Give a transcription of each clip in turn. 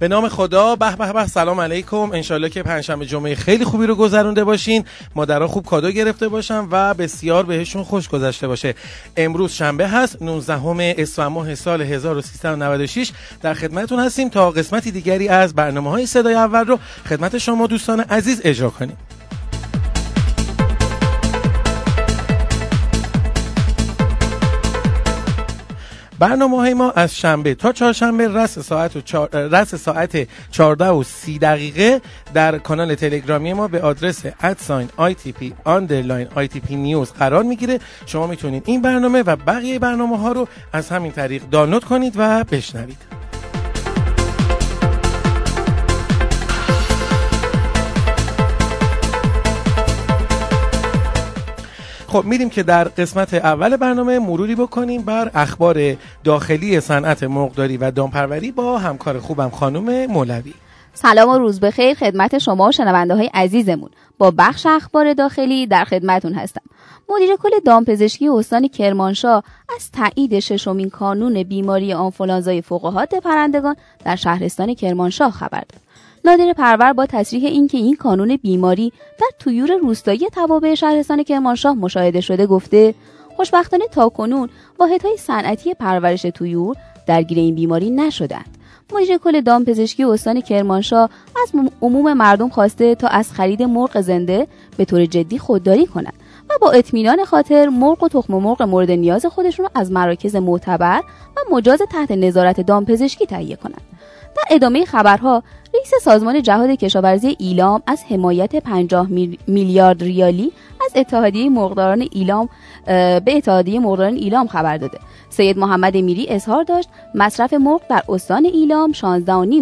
به نام خدا. به به به سلام علیکم. انشالله که پنجشنبه جمعه خیلی خوبی رو گذرونده باشین. مادرها خوب کادو گرفته باشن و بسیار بهشون خوش گذشته باشه. امروز شنبه هست 19 اسفند ماه سال 1396 در خدمتتون هستیم تا قسمتی دیگری از برنامه های صدای اول رو خدمت شما دوستان عزیز اجرا کنیم. برنامه های ما از شنبه تا چهارشنبه راس ساعت و چار... راس ساعت 14 و 30 دقیقه در کانال تلگرامی ما به آدرس at sign ITP underline ITP news قرار می‌گیره. شما می‌تونید این برنامه و بقیه برنامه ها رو از همین طریق دانلود کنید و بشنوید. خب میریم که در قسمت اول برنامه مروری بکنیم بر اخبار داخلی صنعت مرغداری و دامپروری با همکار خوبم خانم مولوی. سلام و روز بخیر خدمت شما و شنونده های عزیزمون. با بخش اخبار داخلی در خدمتون هستم. مدیر کل دامپزشکی استان کرمانشاه از تایید ششمین کانون بیماری آنفولانزای فوقهات پرندگان در شهرستان کرمانشاه خبر داد. نادر پرور با تصریح اینکه این کانون بیماری در تویور روستایی توابع شهرستان کرمانشاه مشاهده شده گفته خوشبختانه تاکنون واحدهای صنعتی پرورش تویور درگیر این بیماری نشدند. مدیر کل دامپزشکی استان کرمانشاه از عموم مردم خواسته تا از خرید مرغ زنده به طور جدی خودداری کنند و با اطمینان خاطر مرغ و تخم مرغ مورد نیاز خودشون رو از مراکز معتبر و مجاز تحت نظارت دامپزشکی تهیه کنند. در ادامه خبرها رئیس سازمان جهاد کشاورزی ایلام از حمایت 50 میلیارد ریالی از اتحادیه مرغداران ایلام به اتحادیه مرغداران ایلام خبر داده سید محمد میری اظهار داشت مصرف مرغ در استان ایلام 16.5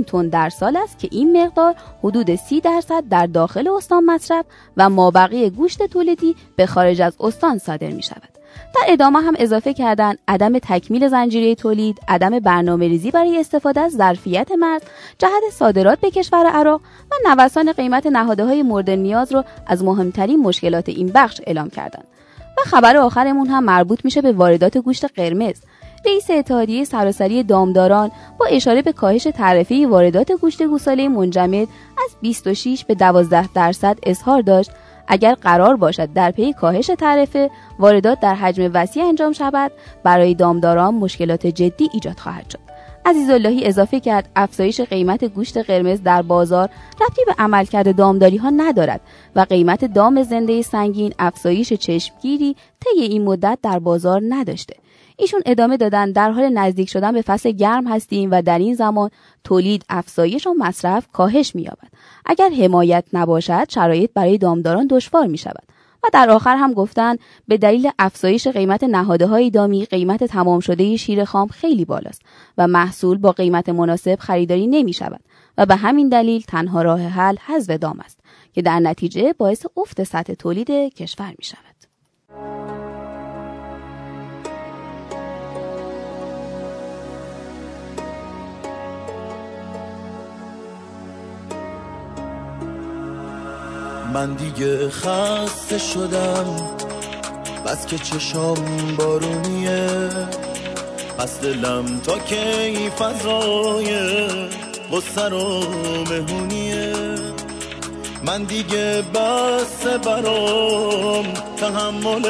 تن در سال است که این مقدار حدود 30 درصد در داخل استان مصرف و مابقی گوشت تولیدی به خارج از استان صادر می شود. در ادامه هم اضافه کردن عدم تکمیل زنجیره تولید، عدم برنامه ریزی برای استفاده از ظرفیت مرز، جهت صادرات به کشور عراق و نوسان قیمت نهاده های مورد نیاز را از مهمترین مشکلات این بخش اعلام کردند. و خبر آخرمون هم مربوط میشه به واردات گوشت قرمز. رئیس اتحادیه سراسری دامداران با اشاره به کاهش تعرفه واردات گوشت گوساله منجمد از 26 به 12 درصد اظهار داشت اگر قرار باشد در پی کاهش تعرفه واردات در حجم وسیع انجام شود برای دامداران مشکلات جدی ایجاد خواهد شد. اللهی اضافه کرد افزایش قیمت گوشت قرمز در بازار ربطی به عملکرد دامداری ها ندارد و قیمت دام زنده سنگین افزایش چشمگیری طی این مدت در بازار نداشته. ایشون ادامه دادن. در حال نزدیک شدن به فصل گرم هستیم و در این زمان تولید افزایش و مصرف کاهش می‌یابد. اگر حمایت نباشد شرایط برای دامداران دشوار می شود و در آخر هم گفتن به دلیل افزایش قیمت نهاده های دامی قیمت تمام شده شیر خام خیلی بالاست و محصول با قیمت مناسب خریداری نمی شود و به همین دلیل تنها راه حل حذف دام است که در نتیجه باعث افت سطح تولید کشور می شود. من دیگه خسته شدم. بس که چشام بارونیه. پس دلم تا کی فضای غصه رو مهونیه. من دیگه بس برام تحمل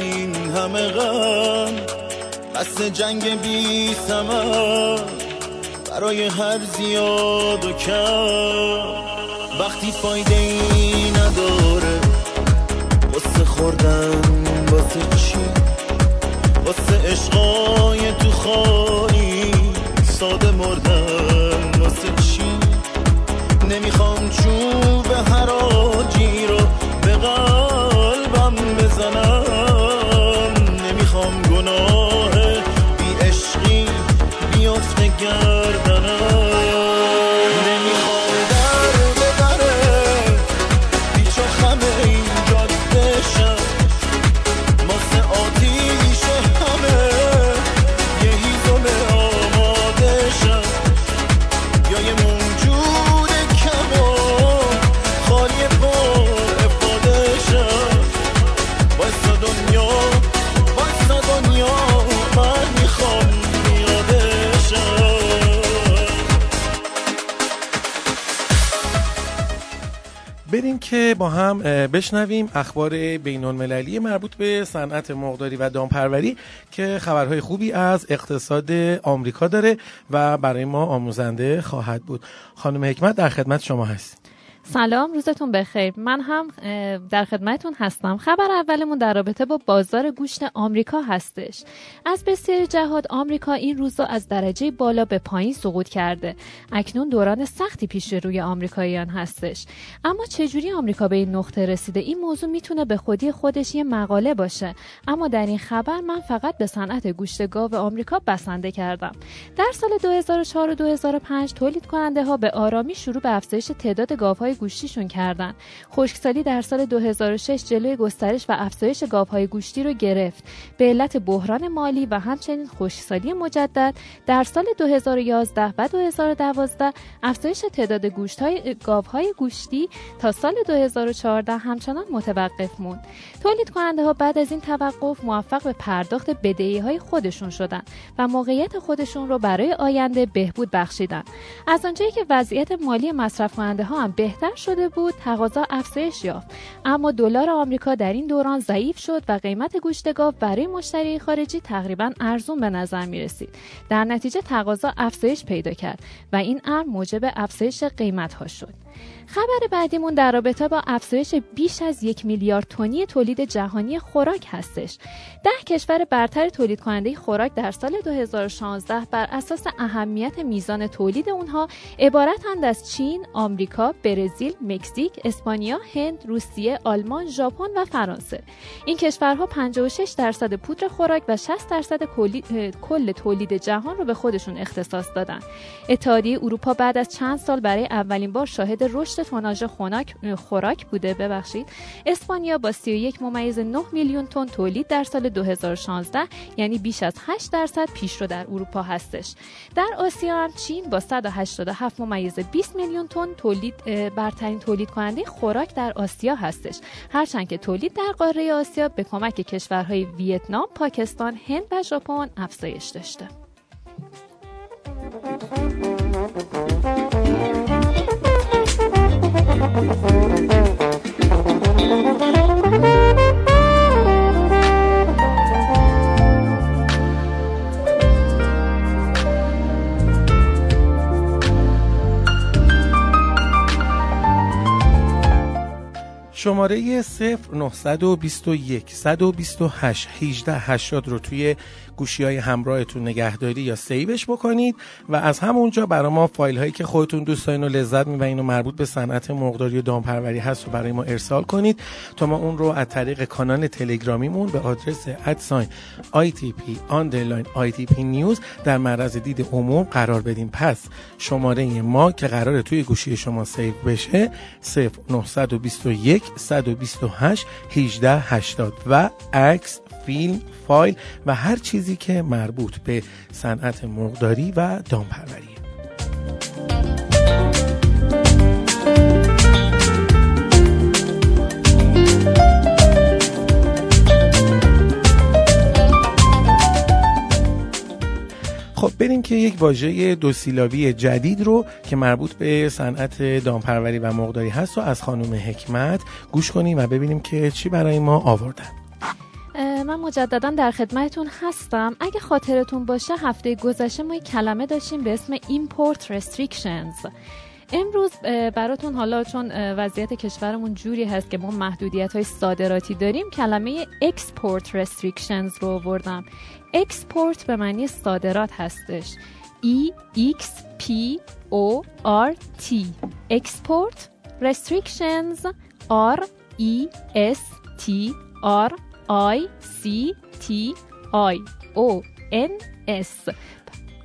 این همه غم. بس جنگ بی سمر برای هر زیاد و کم. وقتی فایده ای نداره واسه خوردن واسه چی؟ واسه عشقای تو خانی ساده مردن واسه چی؟ نمی‌خوام چوب حراجی رو به با هم بشنویم اخبار بین المللی مربوط به صنعت مرغداری و دامپروری که خبرهای خوبی از اقتصاد آمریکا داره و برای ما آموزنده خواهد بود. خانم حکمت در خدمت شما هست. سلام روزتون بخیر. من هم در خدمتون هستم. خبر اولمون در رابطه با بازار گوشت آمریکا هستش. از بسیاری جهات آمریکا این روزا از درجه بالا به پایین سقوط کرده. اکنون دوران سختی پیش روی آمریکاییان هستش. اما چجوری آمریکا به این نقطه رسیده؟ این موضوع می‌تونه به خودی خودش یه مقاله باشه. اما در این خبر من فقط به صنعت گوشت گاو آمریکا بسنده کردم. در سال 2004 و 2005 تولید کننده ها به آرامی شروع به افزایش تعداد گاوهای گوشتیشون کردن. خشکسالی در سال 2006 جلوی گسترش و افزایش گاوهای گوشتی رو گرفت. به علت بحران مالی و همچنین خشکسالی مجدد در سال 2011 و 2012 افزایش تعداد گوشت‌های گاوهای گوشتی تا سال 2014 همچنان متوقف موند. تولید کننده ها بعد از این توقف موفق به پرداخت بدهی های خودشون شدن و موقعیت خودشون رو برای آینده بهبود بخشیدن. از آنجایی که وضعیت مالی مصرف کننده ها هم بهتر شده بود تقاضا افزایش یافت. اما دلار آمریکا در این دوران ضعیف شد و قیمت گوشت گاو برای مشتری خارجی تقریبا ارزون به نظر می رسید در نتیجه تقاضا افزایش پیدا کرد و این امر موجب افزایش قیمت ها شد. خبر بعدیمون در رابطه با افزایش بیش از یک میلیارد تونی تولید جهانی خوراک هستش. ده کشور برتر تولید کننده خوراک در سال 2016 بر اساس اهمیت میزان تولید اونها عبارتند از چین، آمریکا، برزیل، مکزیک، اسپانیا، هند، روسیه، آلمان، ژاپن و فرانسه. این کشورها 56 درصد پودر خوراک و 60 درصد کل تولید جهان رو به خودشون اختصاص دادن. اتحادیه اروپا بعد از چند سال برای اولین بار شاهد رشد توناژ خوراک بوده ببخشید. اسپانیا با 31 ممیز 9 میلیون تن تولید در سال 2016 یعنی بیش از 8 درصد پیشرو در اروپا هستش. در آسیا هم چین با 187 ممیز 20 میلیون تن تولید برترین تولید کننده خوراک در آسیا هستش. هرچند که تولید در قاره آسیا به کمک کشورهای ویتنام، پاکستان، هند و ژاپن افزایش داشته. Thank you. شماره 0921 128 1880 رو توی گوشی های همراهتون نگهداری یا سیوش بکنید و از همونجا برای ما فایل هایی که خودتون دوست دارین و لذت می‌برین و مربوط به صنعت مرغداری و دامپروری هست رو برای ما ارسال کنید تا ما اون رو از طریق کانال تلگرامیمون به آدرس at sign ITP underline ITP news در معرض دید عموم قرار بدیم. پس شماره ما که قراره توی گوشی شما save بشه 0921 128 1880 و عکس فیلم فایل و هر چیزی که مربوط به صنعت مرغداری و دامپروری. که یک واژه دو سیلابی جدید رو که مربوط به صنعت دامپروری و مرغداری هست و از خانم حکمت گوش کنیم و ببینیم که چی برای ما آوردن. من مجددا در خدمتتون هستم. اگه خاطرتون باشه هفته گذشته ما یک کلمه داشتیم به اسم import restrictions. امروز براتون حالا چون وضعیت کشورمون جوری هست که ما محدودیت های صادراتی داریم کلمه export restrictions رو آوردم. export به معنی صادرات هستش. E X P O R T. export restrictions R E S T R I C T I O N S.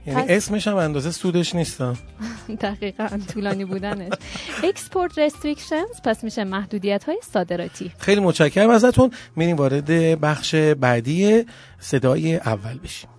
یعنی اسمش هم اندازه سودش نیست دقیقا طولانی بودنش. export restrictions پس میشه محدودیت های صادراتی. خیلی متشکرم ازتون. میریم وارد بخش بعدی صدای اول بشیم.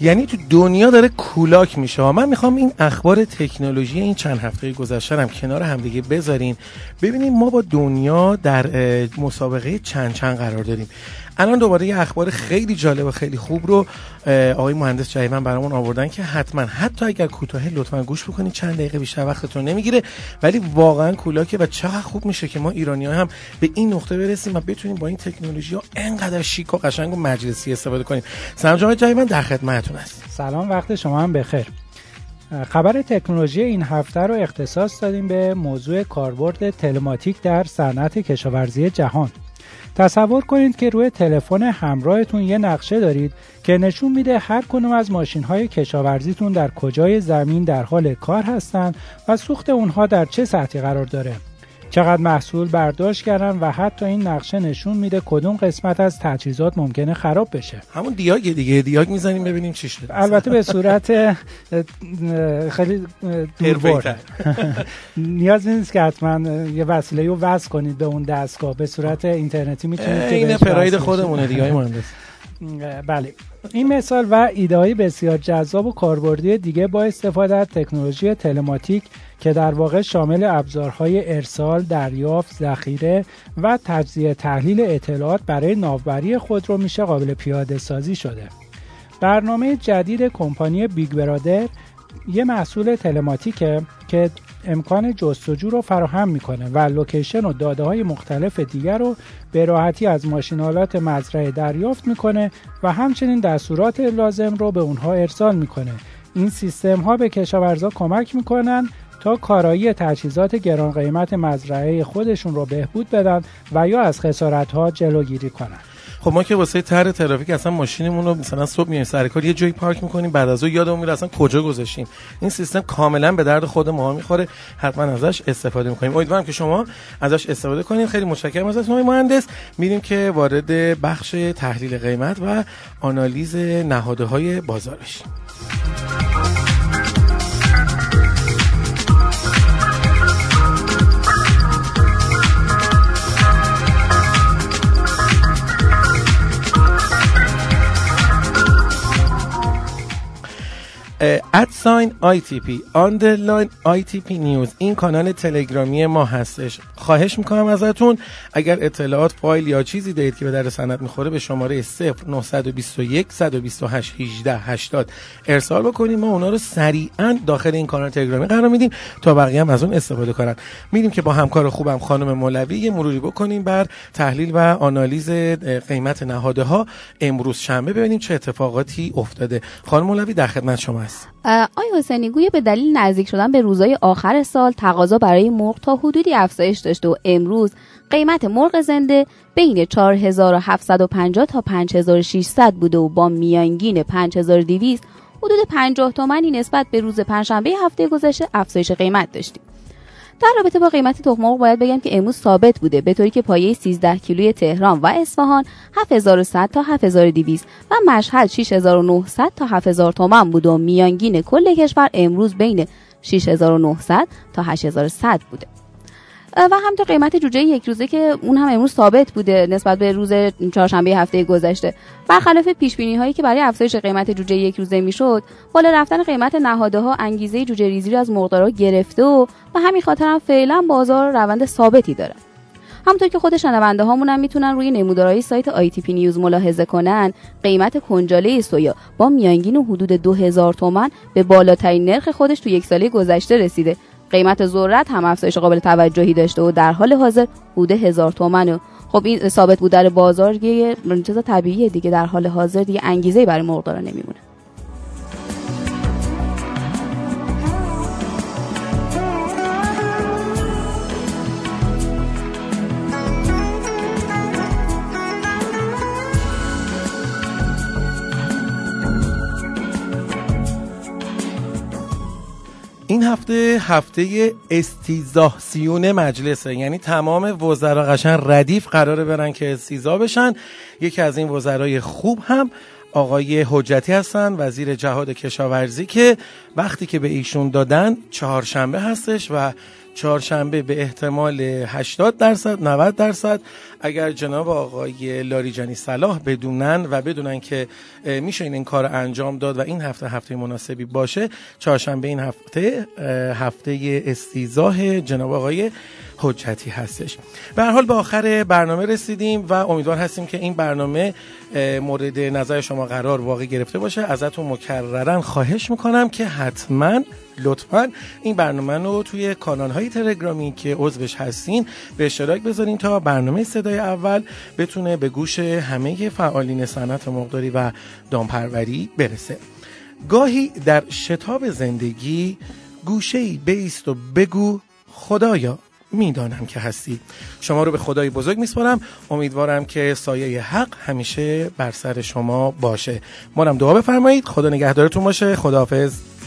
یعنی تو دنیا داره کولاک میشه. من می‌خوام این اخبار تکنولوژی این چند هفته گذشته هم کنار همدیگه بذارین. ببینیم ما با دنیا در مسابقه چند چند قرار داریم. الان دوباره یه اخبار خیلی جالب و خیلی خوب رو آقای مهندس جایمن برامون آوردن که حتما حتی اگر کوتاه لطفا گوش بکنید چند دقیقه بیشتر وقتتون نمی‌گیره. ولی واقعا کولاکه و چقدر خوب میشه که ما ایرانی ها هم به این نقطه برسیم و بتونیم با این تکنولوژی ها انقدر شیک و قشنگ و مجلسی استفاده کنیم. سلام جناب جایمن در خدمتتون است سلام وقت شما هم بخیر. خبر تکنولوژی این هفته رو اختصاص دادیم به موضوع کاربرد تلماتیک در صنعت کشاورزی جهان. تصور کنید که روی تلفن همراهتون یه نقشه دارید که نشون میده هر کنم از ماشین های کشاورزیتون در کجای زمین در حال کار هستند و سوخت اونها در چه سطحی قرار داره. چقدر محصول برداشت کردن و حتی این نقشه نشون میده کدوم قسمت از تجهیزات ممکنه خراب بشه. همون دیاگ دیگه دیاگ می‌زنیم ببینیم چی شده. البته به صورت خیلی دوربرد نیاز نیست که حتما یه وسیله رو وصل کنید به اون دستگاه. به صورت اینترنتی می‌تونید این پراید خودمونه دیگه مهندس. بله. این مثال و ایده بسیار جذاب و کاربردی دیگه با استفاده از تکنولوژی تلماتیک که در واقع شامل ابزارهای ارسال، دریافت، ذخیره و تجزیه تحلیل اطلاعات برای ناوبری خود رو میشه قابل پیاده سازی شده. برنامه جدید کمپانی Big Brother یه محصول telematic ه که امکان جستجو رو فراهم می‌کنه و location و داده های مختلف دیگر رو به راحتی از ماشین‌آلات مزرعه دریافت می‌کنه و همچنین دستورات لازم رو به اونها ارسال می‌کنه. این سیستم ها به کشاورزا کمک می‌کنن تا کارایی تجهیزات گران قیمت مزرعه خودشون رو بهبود بدن و یا از خسارت ها جلوگیری کنن. خب ما که واسه طرح ترافیک اصلا ماشینمون رو مثلا صبح میایم سر کار یه جایی پارک می‌کنیم بعد از اون یادمون میره اصلا کجا گذاشتیم. این سیستم کاملا به درد خود ما می‌خوره. حتما ازش استفاده می‌کنیم. امیدوارم که شما ازش استفاده کنید خیلی متشکرم ازتون مهندس. میریم که وارد بخش تحلیل قیمت و آنالیز نهادهای بازار بشیم at sign ITP underline ITP news. این کانال تلگرامی ما هستش. خواهش می‌کنم ازتون اگر اطلاعات فایل یا چیزی دارید که به درد صنعت می‌خوره به شماره 0921 128 18 80 ارسال بکنیم ما اونا رو سریعا داخل این کانال تلگرامی قرار میدیم تا بقیه هم از اون استفاده کنن. میریم که با همکار خوبم خانم مولوی یه مروری بکنیم بر تحلیل و آنالیز قیمت نهاده ها امروز شنبه ببینیم چه اتفاقاتی افتاده. خانم مولوی در خدمت شما است آی حسینی گویا به دلیل نزدیک شدن به روزهای آخر سال تقاضا برای مرغ تا حدودی افزایش داشته و امروز قیمت مرغ زنده بین 4750 تا 5600 بوده و با میانگین 5200 حدود 50 تومانی نسبت به روز پنجشنبه هفته گذشته افزایش قیمت داشتیم. در رابطه با قیمت تخم مرغ باید بگم که امروز ثابت بوده. به طوری که پایه 13 کیلوی تهران و اصفهان 7100 تا 7200 و مشهد 6900 تا 7000 تومان بود و میانگین کل کشور امروز بین 6900 تا 8100 بوده. و همینطور قیمت جوجه یک روزه که اون هم امروز ثابت بوده نسبت به روز چهارشنبه هفته گذشته. برخلاف پیش بینی هایی که برای افزایش قیمت جوجه یک روزه می‌شد بالا رفتن قیمت نهاده ها انگیزه جوجه ریزی رو از مقدارا گرفته و به همین خاطر هم فعلا بازار روند ثابتی داره. همونطور که خود شنونده هامون هم می‌تونن روی نمودارهای سایت آی تی پی نیوز ملاحظه کنن قیمت کنجاله سویا با میانگین حدود 2000 تومن به بالاترین نرخ خودش تو یک ساله گذشته رسیده. قیمت ذرت هم افزایش قابل توجهی داشته و در حال حاضر بوده هزار تومن خب این ثابت بود در بازار یه چیز طبیعیه دیگه در حال حاضر دیگه انگیزه برای مرغدارا نمیمونه. این هفته هفته استیزاسیون مجلسه. یعنی تمام وزرا قشن ردیف قراره برن که استیزا بشن. یکی از این وزرای خوب هم آقای حجتی هستن وزیر جهاد کشاورزی که وقتی که به ایشون دادن چهارشنبه هستش و چهارشنبه به احتمال 80 درصد 90 درصد. اگر جناب آقای لاریجانی صلاح بدونن و بدونن که میشه این, کار انجام داد و این هفته هفته مناسبی باشه چهارشنبه این هفته هفته استیزاه جناب آقای حجتی هستش. به حال به آخر برنامه رسیدیم و امیدوار هستیم که این برنامه مورد نظر شما قرار واقع گرفته باشه. ازتون مکررن خواهش می‌کنم که حتما لطفا این برنامه رو توی کانال های تلگرامی که عضوش هستین به اشتراک بذارین تا برنامه صدای اول بتونه به گوش همه فعالین صنعت مقداری و دامپروری برسه. گاهی در شتاب زندگی گوشه بیست و بگو خدایا. می‌دانم که هستی. شما رو به خدای بزرگ میسپارم. امیدوارم که سایه حق همیشه بر سر شما باشه. مانم دعا بفرمایید. خدا نگهدارتون باشه. خداحافظ.